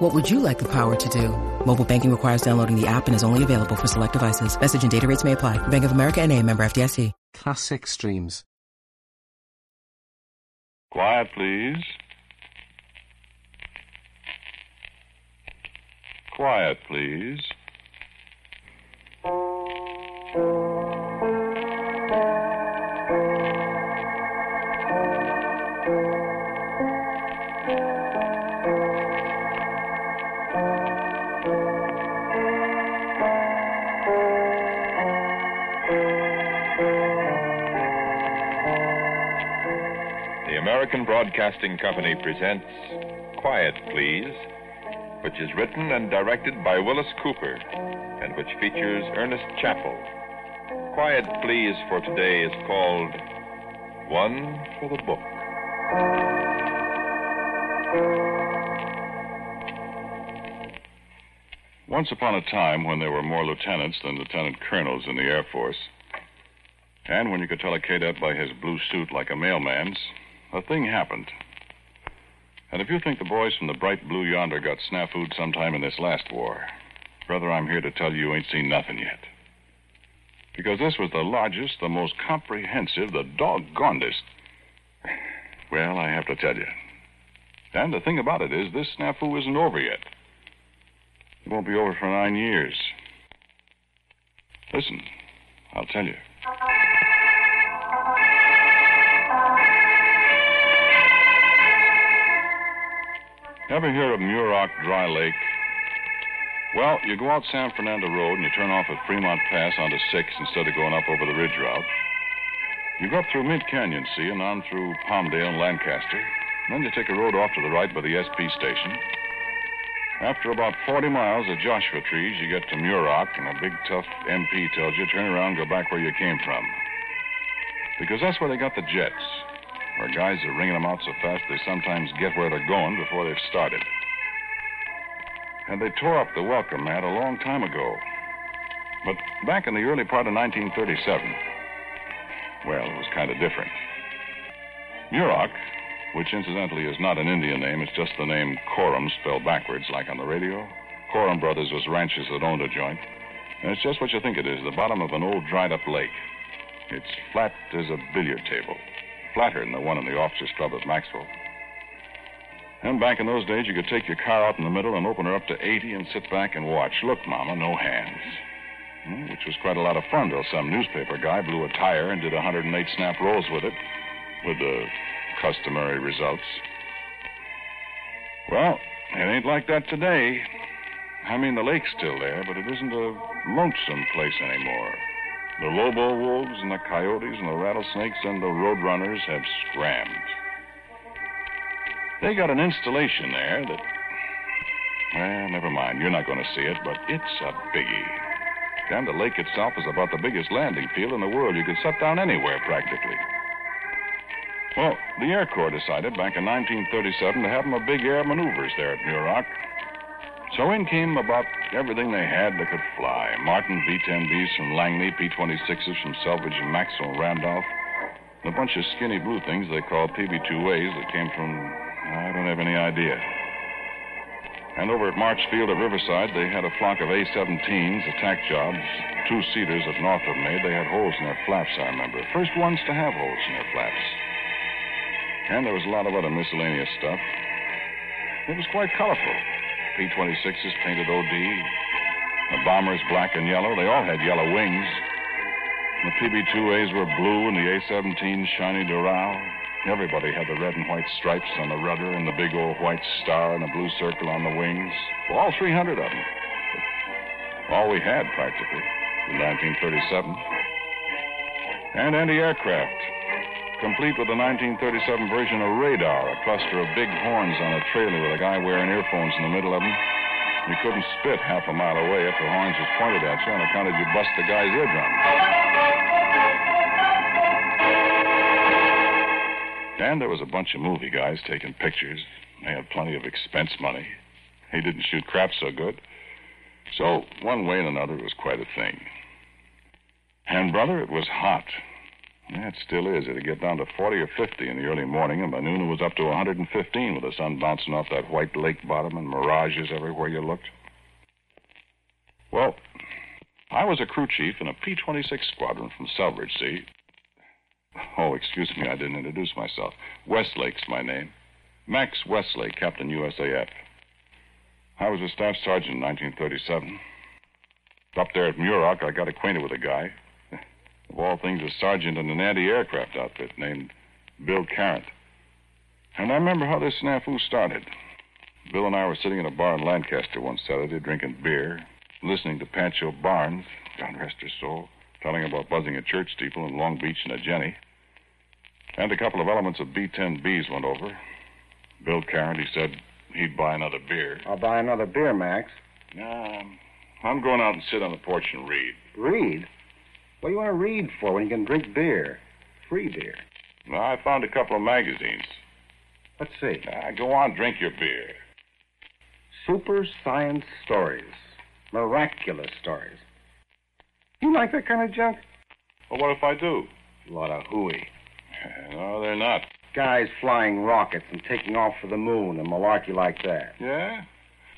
What would you like the power to do? Mobile banking requires downloading the app and is only available for select devices. Message and data rates may apply. Bank of America and a member FDIC. Classic streams. Quiet, please. Quiet, please. American Broadcasting Company presents Quiet, Please, which is written and directed by Willis Cooper and which features Ernest Chappell. Quiet, Please for today is called One for the Book. Once upon a time, when there were more lieutenants than lieutenant colonels in the Air Force, and when you could tell a cadet by his blue suit like a mailman's, a thing happened. And if you think the boys from the bright blue yonder got snafu'd sometime in this last war, brother, I'm here to tell you you ain't seen nothing yet. Because this was the largest, the most comprehensive, the doggonedest. Well, I have to tell you. And the thing about it is, this snafu isn't over yet. It won't be over for nine years. Listen, I'll tell you. Ever hear of Muroc Dry Lake? Well, you go out San Fernando Road and you turn off at Fremont Pass onto 6 instead of going up over the ridge route. You go up through Mint Canyon, see, and on through Palmdale and Lancaster. Then you take a road off to the right by the SP station. After about 40 miles of Joshua trees, you get to Muroc, and a big, tough MP tells you turn around and go back where you came from. Because that's where they got the jets, where guys are ringing them out so fast they sometimes get where they're going before they've started. And they tore up the welcome mat a long time ago. But back in the early part of 1937, well, it was kind of different. Muroc, which incidentally is not an Indian name, it's just the name Corum spelled backwards, like on the radio. Corum Brothers was ranchers that owned a joint. And it's just what you think it is the bottom of an old dried up lake. It's flat as a billiard table, flatter than the one in the officers' club at Maxwell. And back in those days, you could take your car out in the middle and open her up to 80 and sit back and watch. Look, Mama, no hands. Hmm, Which was quite a lot of fun till some newspaper guy blew a tire and did 108 snap rolls with it, with the customary results. Well, it ain't like that today. I mean, the lake's still there, but it isn't a lonesome place anymore. The lobo wolves and the coyotes and the rattlesnakes and the roadrunners have scrammed. They got an installation there that. Well, never mind. You're not going to see it, but it's a biggie. And the lake itself is about the biggest landing field in the world. You could set down anywhere practically. Well, the Air Corps decided back in 1937 to have them a big air maneuvers there at Muroc. So in came about everything they had that could fly. Martin B-10Bs from Langley, P-26s from Selfridge and Maxwell and Randolph, and a bunch of skinny blue things they called PB-2As that came from, I don't have any idea. And over at March Field at Riverside, they had a flock of A-17s, attack jobs, two-seaters that Northrop made. They had holes in their flaps, I remember. First ones to have holes in their flaps. And there was a lot of other miscellaneous stuff. It was quite colorful. P-26s painted OD. The bombers black and yellow. They all had yellow wings. The PB-2As were blue and the A-17s shiny Dural. Everybody had the red and white stripes on the rudder and the big old white star and a blue circle on the wings. All 300 of them. All we had, practically, in 1937. And anti-aircraft, complete with the 1937 version of radar, a cluster of big horns on a trailer with a guy wearing earphones in the middle of them. You couldn't spit half a mile away if the horns was pointed at you on account of you bust the guy's eardrum. And there was a bunch of movie guys taking pictures. They had plenty of expense money. He didn't shoot crap so good. So, one way and another, it was quite a thing. And, brother, it was hot. Yeah, it still is. It'd get down to 40 or 50 in the early morning, and by noon it was up to 115 with the sun bouncing off that white lake bottom and mirages everywhere you looked. Well, I was a crew chief in a P 26 squadron from Selfridge, see? Oh, excuse me, I didn't introduce myself. Westlake's my name. Max Westlake, Captain USAF. I was a staff sergeant in 1937. Up there at Muroc, I got acquainted with a guy. Of all things, a sergeant in an anti aircraft outfit named Bill Carrant. And I remember how this snafu started. Bill and I were sitting in a bar in Lancaster one Saturday drinking beer, listening to Pancho Barnes, God rest his soul, telling about buzzing a church steeple in Long Beach and a Jenny. And a couple of elements of B 10Bs went over. Bill Carrant, he said he'd buy another beer. I'll buy another beer, Max. Um, I'm going out and sit on the porch and read. Read? What do you want to read for when you can drink beer? Free beer. Well, I found a couple of magazines. Let's see. Uh, go on, drink your beer. Super science stories. Miraculous stories. You like that kind of junk? Well, what if I do? A lot of hooey. No, they're not. Guys flying rockets and taking off for the moon and malarkey like that. Yeah?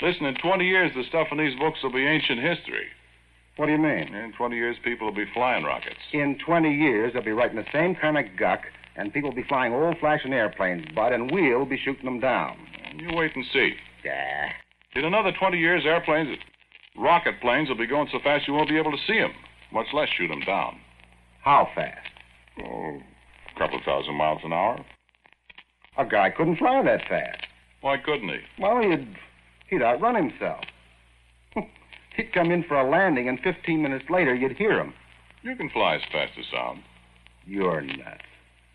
Listen, in 20 years, the stuff in these books will be ancient history. What do you mean? In 20 years, people will be flying rockets. In 20 years, they'll be writing the same kind of guck, and people will be flying old flashing airplanes, Bud, and we'll be shooting them down. You wait and see. Yeah. In another 20 years, airplanes, rocket planes will be going so fast you won't be able to see them, much less shoot them down. How fast? Oh, a couple thousand miles an hour. A guy couldn't fly that fast. Why couldn't he? Well, he'd he'd outrun himself. He'd come in for a landing, and 15 minutes later, you'd hear him. You can fly as fast as sound. You're nuts.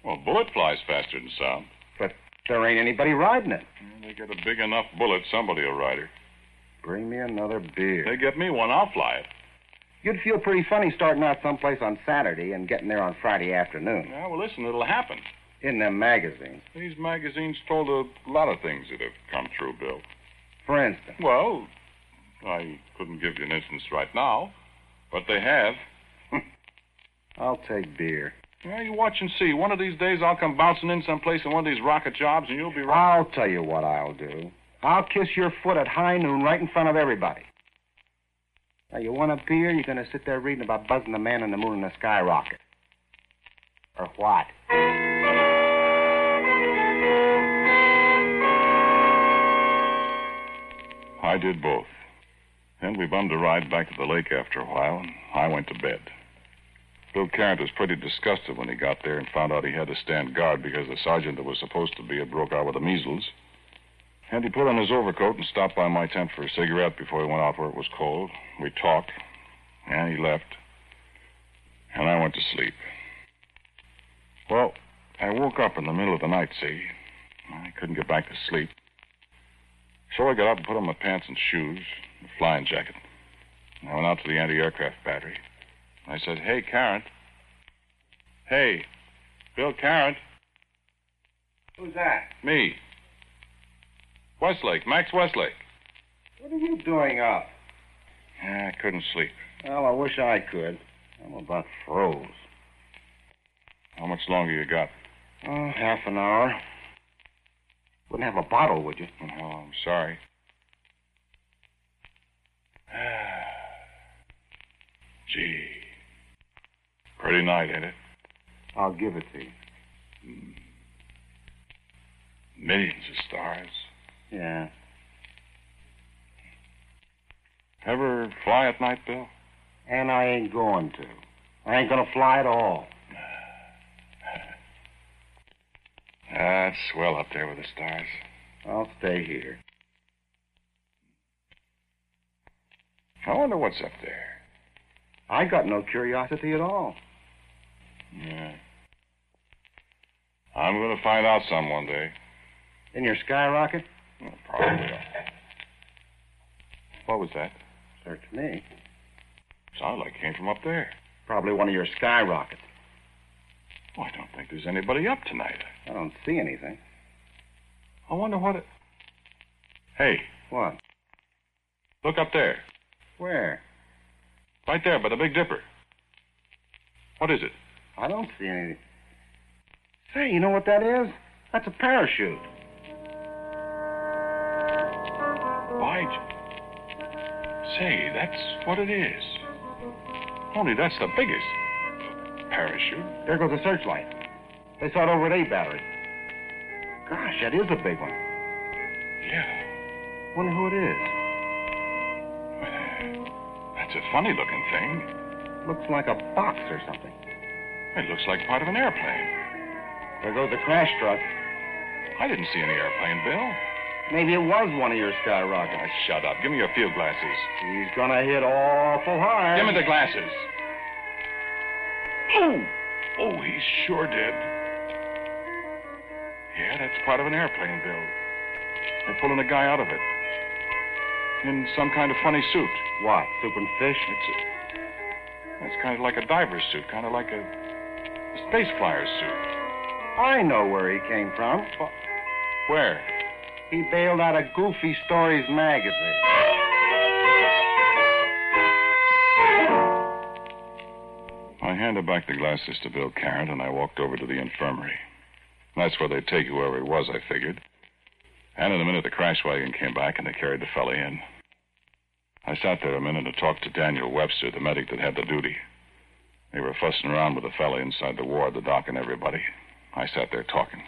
Well, a bullet flies faster than sound. But there ain't anybody riding it. They get a big enough bullet, somebody will ride her. Bring me another beer. They get me one, I'll fly it. You'd feel pretty funny starting out someplace on Saturday and getting there on Friday afternoon. Yeah, well, listen, it'll happen. In them magazines. These magazines told a lot of things that have come true, Bill. For instance. Well, I couldn't give you an instance right now, but they have. I'll take beer. Yeah, you watch and see. One of these days I'll come bouncing in someplace in one of these rocket jobs, and you'll be right. I'll tell you what I'll do. I'll kiss your foot at high noon right in front of everybody. Now, you want a beer? You're going to sit there reading about buzzing the man on the moon in a skyrocket. Or what? I did both. And we bummed a ride back to the lake after a while, and I went to bed. Bill Carrant was pretty disgusted when he got there and found out he had to stand guard because the sergeant that was supposed to be had broke out with the measles. And he put on his overcoat and stopped by my tent for a cigarette before he went out where it was cold. We talked, and he left. And I went to sleep. Well, I woke up in the middle of the night, see? I couldn't get back to sleep. So I got up and put on my pants and shoes, a flying jacket. I went out to the anti aircraft battery. I said, Hey, Carrant. Hey, Bill Carrant. Who's that? Me. Westlake, Max Westlake. What are you doing up? Yeah, I couldn't sleep. Well, I wish I could. I'm about froze. How much longer you got? Oh, half an hour. Wouldn't have a bottle, would you? Oh, I'm sorry. Gee. Pretty night, ain't it? I'll give it to you. Hmm. Millions of stars. Yeah. Ever fly at night, Bill? And I ain't going to. I ain't going to fly at all. That's ah, swell up there with the stars. I'll stay here. I wonder what's up there. I got no curiosity at all. Yeah. I'm going to find out some one day. In your skyrocket? Well, probably. What was that? Search me. Sounded like it came from up there. Probably one of your skyrockets. Oh, I don't think there's anybody up tonight. I don't see anything. I wonder what it. Hey, What? look up there. Where? Right there by the Big Dipper. What is it? I don't see anything. Say, you know what that is? That's a parachute. J- Say, that's what it is. Only that's the biggest. Parachute. There goes the searchlight. They saw it over at A Battery. Gosh, that is a big one. Yeah. Wonder who it is. A funny looking thing. Looks like a box or something. It looks like part of an airplane. There goes the crash truck. I didn't see any airplane, Bill. Maybe it was one of your skyrockets. Ah, shut up. Give me your field glasses. He's gonna hit awful hard. Give me the glasses. Oh! Oh, he sure did. Yeah, that's part of an airplane, Bill. They're pulling a guy out of it. In some kind of funny suit. What? Soup and fish? It's a, it's kind of like a diver's suit, kind of like a, a space flyer's suit. I know where he came from. Where? He bailed out of Goofy Stories magazine. I handed back the glasses to Bill Carrant, and I walked over to the infirmary. That's where they'd take whoever he was, I figured. And in a minute, the crash wagon came back, and they carried the fella in. I sat there a minute and talked to Daniel Webster, the medic that had the duty. They were fussing around with the fella inside the ward, the doc and everybody. I sat there talking.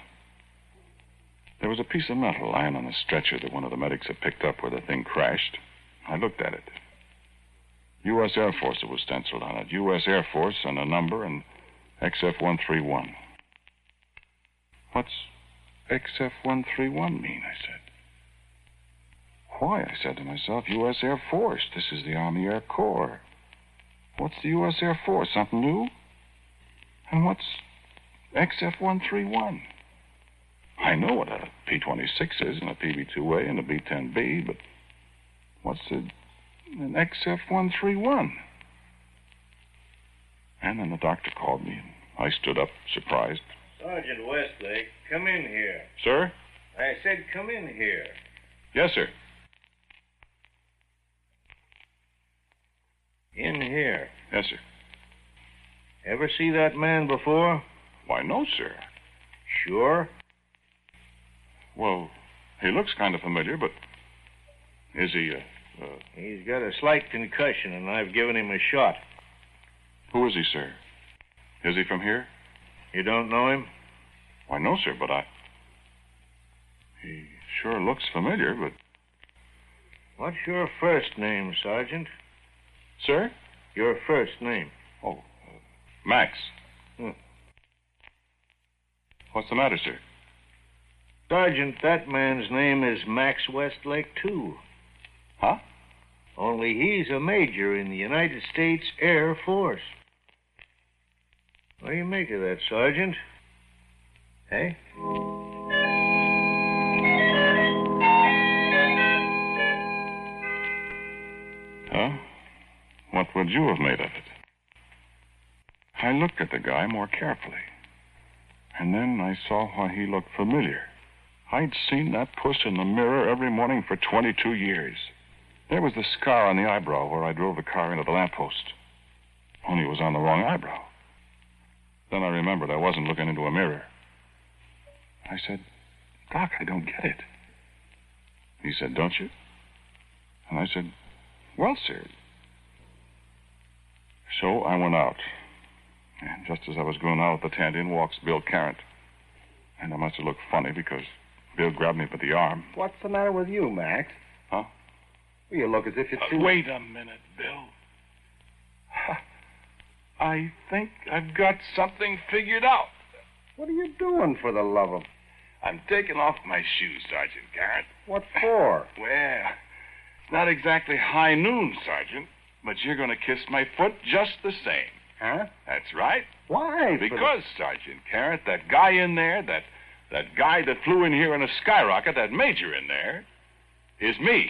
There was a piece of metal lying on the stretcher that one of the medics had picked up where the thing crashed. I looked at it. U.S. Air Force it was stenciled on it. U.S. Air Force and a number and XF 131. What's XF 131 mean? I said. Why, I said to myself, U.S. Air Force. This is the Army Air Corps. What's the U.S. Air Force? Something new? And what's XF 131? I know what a P 26 is and a PB 2A and a B 10B, but what's a, an XF 131? And then the doctor called me, and I stood up, surprised. Sergeant Westlake, come in here. Sir? I said come in here. Yes, sir. In here. Yes, sir. Ever see that man before? Why, no, sir. Sure. Well, he looks kind of familiar, but is he, uh, uh, He's got a slight concussion, and I've given him a shot. who is he, sir? Is he from here? You don't know him? Why, no, sir, but I. He sure looks familiar, but. What's your first name, Sergeant? Sir? Your first name. Oh, uh, Max. Hmm. What's the matter, sir? Sergeant, that man's name is Max Westlake, too. Huh? Only he's a major in the United States Air Force. What do you make of that, Sergeant? Hey? Huh? What would you have made of it? I looked at the guy more carefully. And then I saw why he looked familiar. I'd seen that puss in the mirror every morning for 22 years. There was the scar on the eyebrow where I drove the car into the lamppost. Only it was on the wrong eyebrow. Then I remembered I wasn't looking into a mirror. I said, Doc, I don't get it. He said, Don't you? And I said, Well, sir. So I went out. And just as I was going out of the tent, in walks Bill Carrant. And I must have looked funny because Bill grabbed me by the arm. What's the matter with you, Max? Huh? Well, you look as if you're Uh, wait a minute, Bill. I think I've got something figured out. What are you doing, for the love of... I'm taking off my shoes, Sergeant Garrett. What for? Well, not exactly high noon, Sergeant, but you're going to kiss my foot just the same. Huh? That's right. Why? for the- Because, Sergeant Carrant, that guy in there, that that guy that flew in here in a skyrocket, that major in there, is me.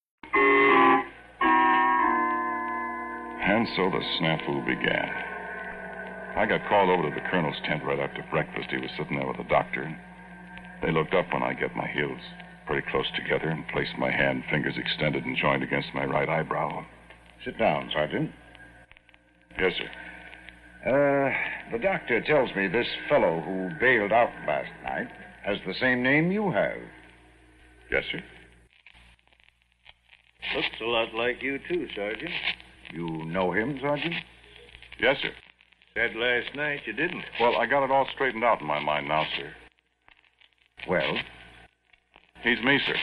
And so the snafu began. I got called over to the colonel's tent right after breakfast. He was sitting there with the doctor. They looked up when I got my heels pretty close together and placed my hand, fingers extended and joined against my right eyebrow. Sit down, Sergeant. Yes, sir. Uh, the doctor tells me this fellow who bailed out last night has the same name you have. Yes, sir. Looks a lot like you, too, Sergeant. You know him, Sergeant? Yes, sir. Said last night you didn't. Well, I got it all straightened out in my mind now, sir. Well, He's me, sir.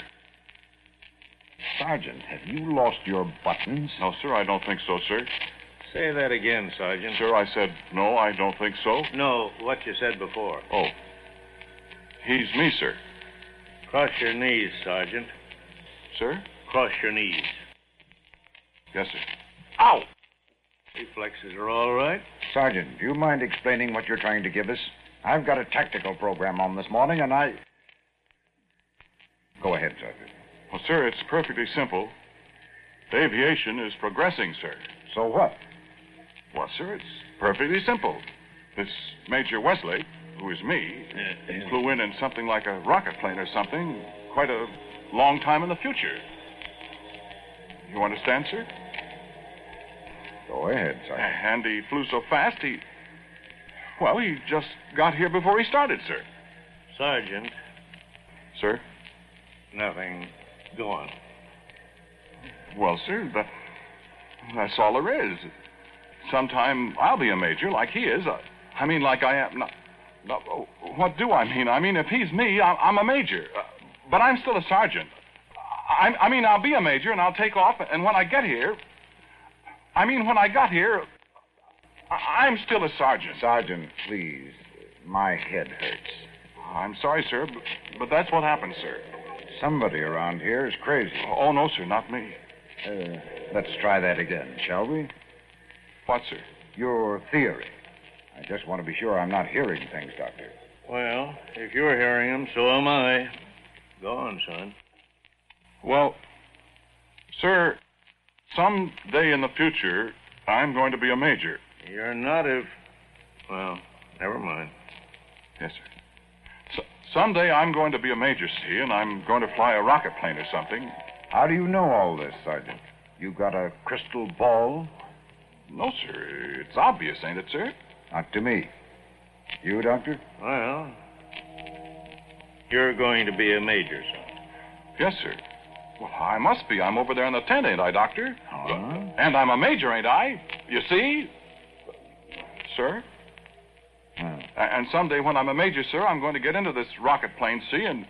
Sergeant, have you lost your buttons? No, sir, I don't think so, sir. Say that again, Sergeant. Sir, I said, no, I don't think so. No, what you said before. Oh. He's me, sir. Cross your knees, Sergeant. Sir? Cross your knees. Yes, sir. Ow! Reflexes are all right. Sergeant, do you mind explaining what you're trying to give us? I've got a tactical program on this morning, and I. Go ahead, Sergeant. Well, sir, it's perfectly simple. The Aviation is progressing, sir. So what? Well, sir, it's perfectly simple. This Major Wesley, who is me, flew in in something like a rocket plane or something quite a long time in the future. You understand, sir? Go ahead, Sergeant. And he flew so fast, he. Well, he just got here before he started, sir. Sergeant, Sir? nothing. Go on. Well, sir, that, that's all there is. Sometime I'll be a major like he is. I, I mean, like I am. Not, not, what do I mean? I mean, if he's me, I'm, I'm a major. Uh, but I'm still a sergeant. I, I mean, I'll be a major and I'll take off, and when I get here. I mean, when I got here. I, I'm still a sergeant. Sergeant, please. My head hurts. I'm sorry, sir, but, but that's what happened, sir. Somebody around here is crazy. Oh, no, sir, not me. Uh, let's try that again, shall we? What, sir? Your theory. I just want to be sure I'm not hearing things, Doctor. Well, if you're hearing them, so am I. Go on, son. Well, sir, some day in the future, I'm going to be a major. You're not if. Well, never mind. Yes, sir. So, someday I'm going to be a major, see, and I'm going to fly a rocket plane or something. How do you know all this, Sergeant? You got a crystal ball? No, sir. It's obvious, ain't it, sir? Not to me. You, Doctor? Well, you're going to be a major, sir. Yes, sir. Well, I must be. I'm over there in the tent, ain't I, Doctor? Huh? And I'm a major, ain't I? You see? Sir? A- And someday when I'm a major, sir, I'm going to get into this rocket plane, see, and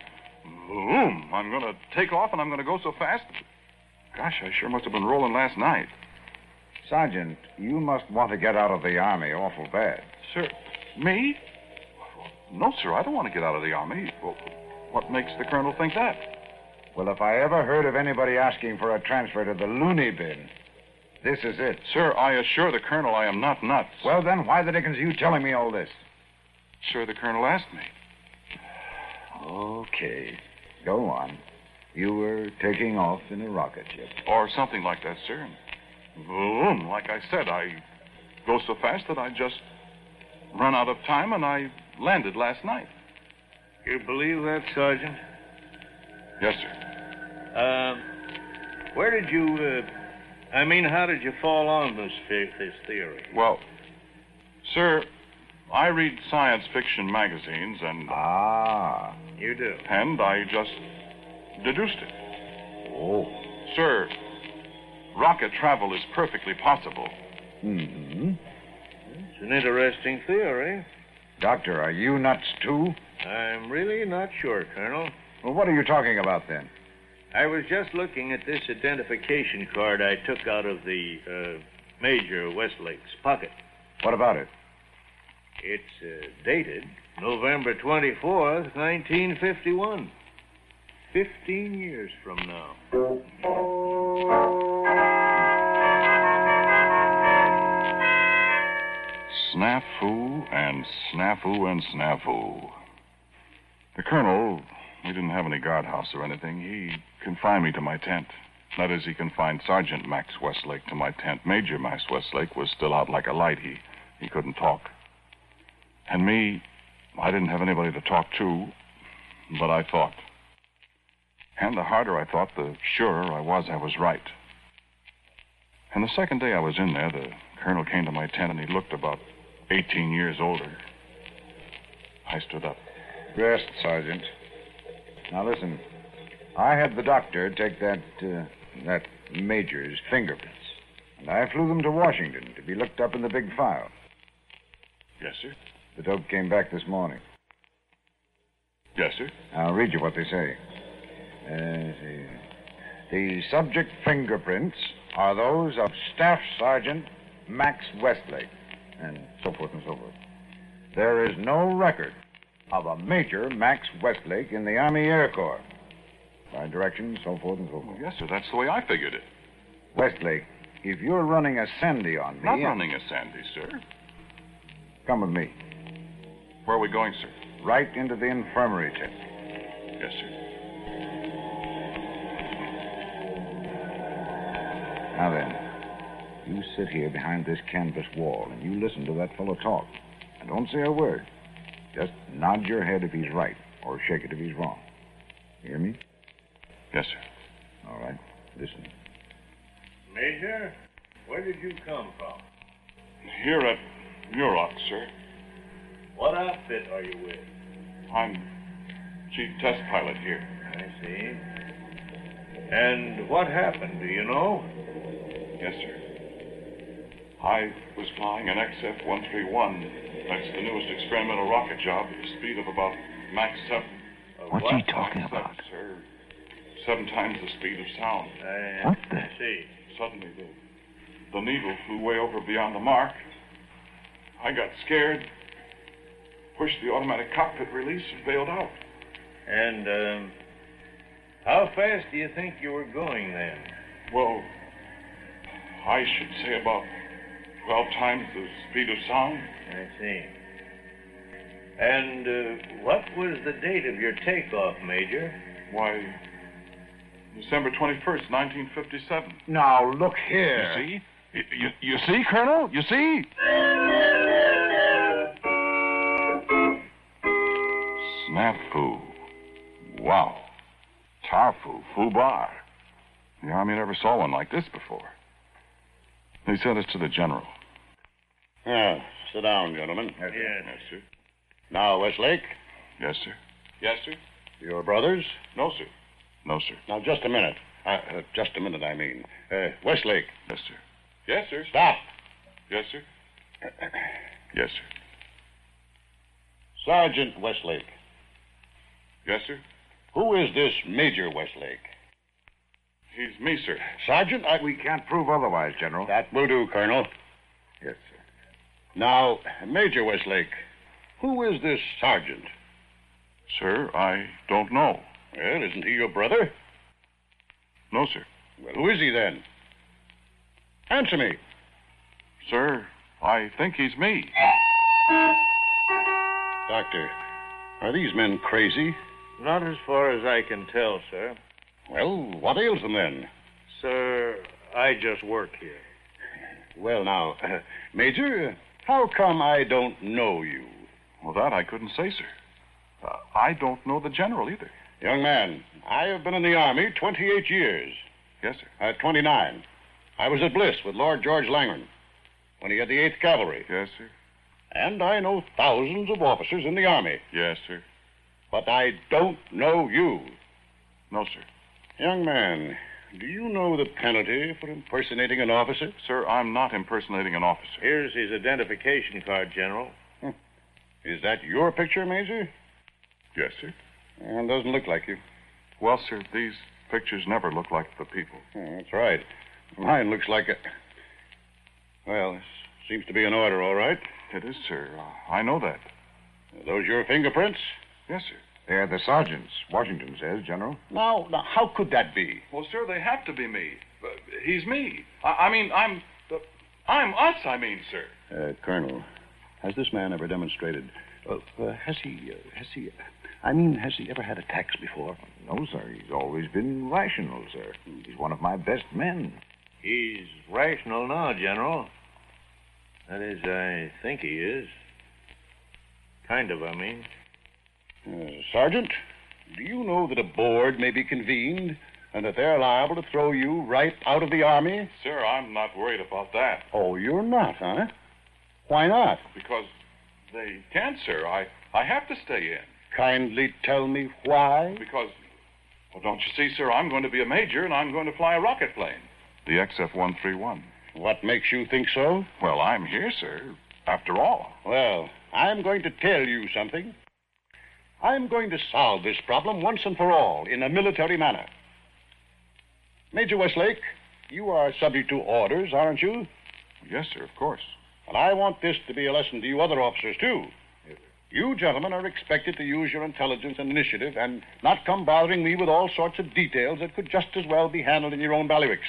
boom, I'm going to take off and I'm going to go so fast. Gosh, I sure must have been rolling last night. Sergeant, you must want to get out of the Army awful bad. Sir, me? No, sir, I don't want to get out of the Army. Well, what makes the colonel think that? Well, if I ever heard of anybody asking for a transfer to the loony bin, this is it. Sir, I assure the colonel I am not nuts. Well, then, why the dickens are you telling me all this? sir, the colonel asked me. Okay. Go on. You were taking off in a rocket ship. Or something like that, sir. And boom, like I said, I go so fast that I just run out of time and I landed last night. You believe that, Sergeant? Yes, sir. Um, where did you, uh, I mean, how did you fall on this, this theory? Well, sir, I read science fiction magazines and Ah. You do. and I just deduced it. Oh. Sir, rocket travel is perfectly possible. hmm It's an interesting theory. Doctor, are you nuts too? I'm really not sure, Colonel. Well, what are you talking about then? I was just looking at this identification card I took out of the uh, Major Westlake's pocket. What about it? It's uh, dated November 24th, 1951. Fifteen years from now. Snafu and snafu and snafu. The colonel, he didn't have any guardhouse or anything. He confined me to my tent. That is, he confined Sergeant Max Westlake to my tent. Major Max Westlake was still out like a light. He, he couldn't talk. And me, I didn't have anybody to talk to, but I thought. And the harder I thought, the surer I was I was right. And the second day I was in there, the colonel came to my tent and he looked about 18 years older. I stood up. Rest, Sergeant. Now listen. I had the doctor take that uh, that major's fingerprints, and I flew them to Washington to be looked up in the big file. Yes, sir. The dope came back this morning. Yes, sir. I'll read you what they say. Uh. The subject fingerprints are those of Staff Sergeant Max Westlake, and so forth and so forth. There is no record of a Major Max Westlake in the Army Air Corps. By directions, so forth and so forth. Yes, sir. That's the way I figured it. Westlake, if you're running a Sandy on me. Not running a Sandy, sir. Come with me. Where are we going, sir? Right into the infirmary tent. Yes, sir. Now then, you sit here behind this canvas wall and you listen to that fellow talk. And don't say a word. Just nod your head if he's right, or shake it if he's wrong. You Hear me? Yes, sir. All right. Listen. Major, where did you come from? Here at Muroc, sir. What outfit are you with? I'm chief test pilot here. I see. And what happened, do you know? Yes, sir. I was flying an XF-131. That's the newest experimental rocket job at the speed of about Mach 7. Uh, What's what? he talking Mach about? sir. Seven times the speed of sound. I, What the- I see. Suddenly, the, the needle flew way over beyond the mark. I got scared, pushed the automatic cockpit release, and bailed out. And, um, how fast do you think you were going then? Well, I should say about 12 times the speed of sound. I see. And uh, what was the date of your takeoff, Major? Why, December 21st, 1957. Now, look You here. see? You, you, you see, Colonel? You see? Snafu. Wow. Tarfu. Fubar. The Army never saw one like this before. They sent us to the general. Yeah, sit down, gentlemen. Yes. Yes, sir. Now, Westlake, Yes, sir. Yes, sir. your brothers? No, sir. No, sir. Now, just a minute. Uh, uh, just a minute, I mean. Uh, Westlake, Yes, sir. Yes, sir. stop. Yes, sir. Yes, sir. Sergeant Westlake, Yes, sir. who is this Major Westlake? He's me, sir. Sergeant, I... We can't prove otherwise, General. That will do, Colonel. Yes, sir. Now, Major Westlake, who is this sergeant? Sir, I don't know. Well, isn't he your brother? No, sir. Well, who is he then? Answer me. Sir, I think he's me. Doctor, are these men crazy? Not as far as I can tell, sir. Well, what ails them then? Sir, I just work here. Well, now, uh, Major, how come I don't know you? Well, that I couldn't say, sir. Uh, I don't know the general either. Young man, I have been in the Army 28 years. Yes, sir. At 29. I was at Bliss with Lord George Langhorne when he had the 8th Cavalry. Yes, sir. And I know thousands of officers in the Army. Yes, sir. But I don't know you. No, sir. Young man, do you know the penalty for impersonating an officer? Sir, I'm not impersonating an officer. Here's his identification card, General. Is that your picture, Major? Yes, sir. And doesn't look like you. Well, sir, these pictures never look like the people. That's right. Mine looks like a. Well, this seems to be an order, all right. It is, sir. Uh, I know that. Are those your fingerprints? Yes, sir. They're the sergeant's, Washington says, General. Now, now, how could that be? Well, sir, they have to be me. Uh, he's me. I, I mean, I'm. Uh, I'm us, I mean, sir. Uh, Colonel, has this man ever demonstrated? Uh, uh, has he? Uh, has he? I mean, has he ever had attacks before? No, sir. He's always been rational, sir. He's one of my best men. He's rational now, General. That is, I think he is. Kind of, I mean. Uh, Sergeant, do you know that a board may be convened and that they're liable to throw you right out of the Army? Sir, I'm not worried about that. Oh, you're not, huh? Why not? Because they can't, sir. I, I have to stay in. Kindly tell me why. Because, well, don't you see, sir, I'm going to be a major and I'm going to fly a rocket plane. The XF 131. What makes you think so? Well, I'm here, sir. After all. Well, I'm going to tell you something. I'm going to solve this problem once and for all in a military manner. Major Westlake, you are subject to orders, aren't you? Yes, sir, of course. And I want this to be a lesson to you other officers, too. You gentlemen are expected to use your intelligence and initiative and not come bothering me with all sorts of details that could just as well be handled in your own bailiwicks.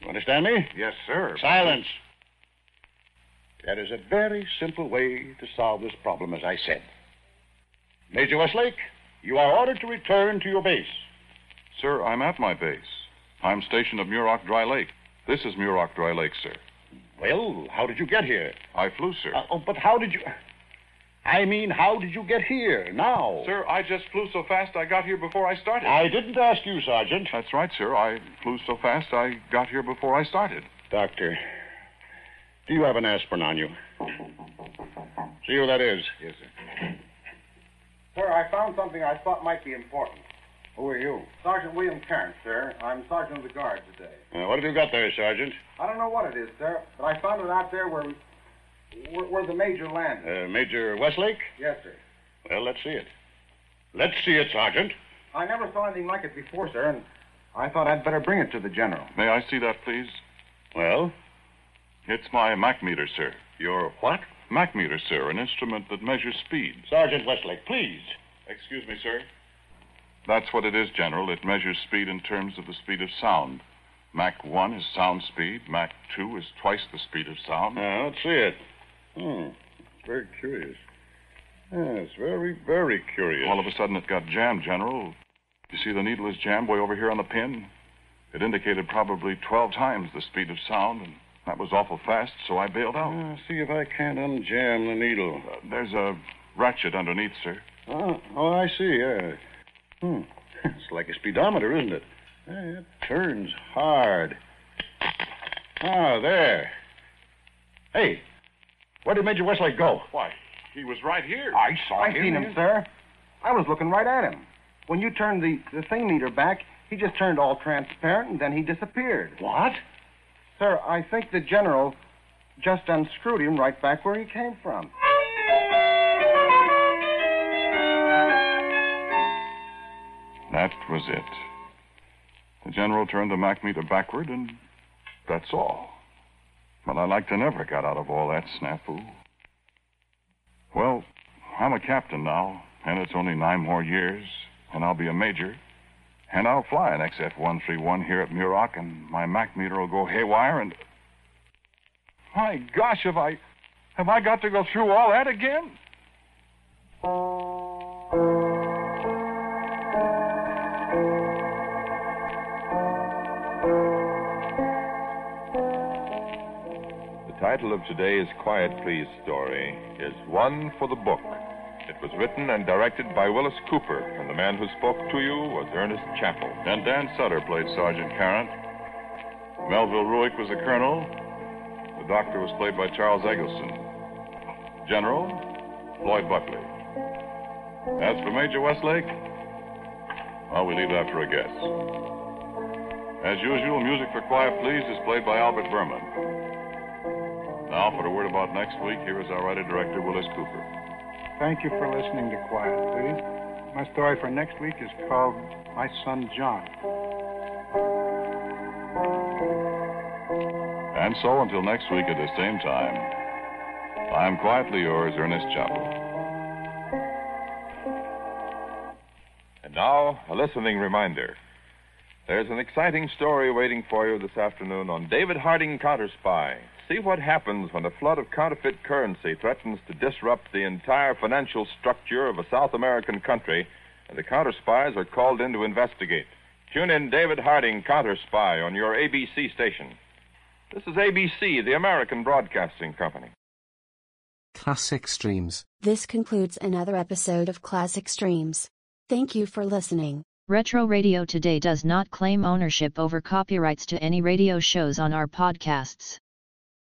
You understand me? Yes, sir. Silence. There is a very simple way to solve this problem, as I said. Major Westlake, you are ordered to return to your base. Sir, I'm at my base. I'm stationed at Muroc Dry Lake. This is Muroc Dry Lake, sir. Well, how did you get here? I flew, sir. Uh, oh, but how did you. I mean, how did you get here now? Sir, I just flew so fast I got here before I started. I didn't ask you, Sergeant. That's right, sir. I flew so fast I got here before I started. Doctor, do you have an aspirin on you? See who that is? Yes, sir. Sir, I found something I thought might be important. Who are you? Sergeant William Carnes, sir. I'm Sergeant of the Guard today. Uh, what have you got there, Sergeant? I don't know what it is, sir, but I found it out there where, where, where the Major landed. Uh, Major Westlake? yes, sir. Well, let's see it. Let's see it, Sergeant. I never saw anything like it before, sir, and I thought I'd better bring it to the General. May I see that, please? Well, It's my Mach meter, sir. your what? Mach meter, sir, an instrument that measures speed. Sergeant Westlake, please. Excuse me, sir. That's what it is, General. It measures speed in terms of the speed of sound. Mach 1 is sound speed. Mach 2 is twice the speed of sound. Uh, let's see it. Hmm. Very curious. Yes, very, very curious. All of a sudden, it got jammed, General. You see, the needle is jammed way over here on the pin. It indicated probably 12 times the speed of sound, and that was awful fast, so I bailed out. Uh, see if I can't unjam the needle. Uh, there's a ratchet underneath, sir. Oh, oh I see. Yeah. Hmm. It's like a speedometer, isn't it? Yeah, it turns hard. Ah, there. Hey, where did Major Westlake go? Why, he was right here. I saw him. I seen him, sir. I was looking right at him. When you turned the, the thing meter back, he just turned all transparent, and then he disappeared. What? Sir, I think the General just unscrewed him right back where he came from. That was it. The general turned the Mach meter backward, and that's all. But I like to never got out of all that snafu. Well, I'm a captain now, and it's only nine more years, and I'll be a major. And I'll fly an XF 131 here at Muroc, and my Mach meter will go haywire, and. My gosh, have I. Have I got to go through all that again? The title of today's Quiet Please story is One for the Book. It was written and directed by Willis Cooper, and the man who spoke to you was Ernest Chappell. And Dan Sutter played Sergeant Carrant. Melville Ruick was the colonel. The doctor was played by Charles Eggleston. General, Floyd Buckley. As for Major Westlake, well, we leave that for a guess. As usual, music for Quiet Please is played by Albert Buhrman. Now, for a word about next week, here is our writer director, Willis Cooper. Thank you for listening to Quiet, please. My story for next week is called My Son John. And so until next week at the same time, I'm quietly yours, Ernest Chappell. And now, a listening reminder. There's an exciting story waiting for you this afternoon on David Harding Counter Spy. See what happens when a flood of counterfeit currency threatens to disrupt the entire financial structure of a South American country, and the counter spies are called in to investigate. Tune in David Harding Counter Spy on your ABC station. This is ABC, the American Broadcasting Company. Classic Streams. This concludes another episode of Classic Streams. Thank you for listening. Retro Radio Today does not claim ownership over copyrights to any radio shows on our podcasts.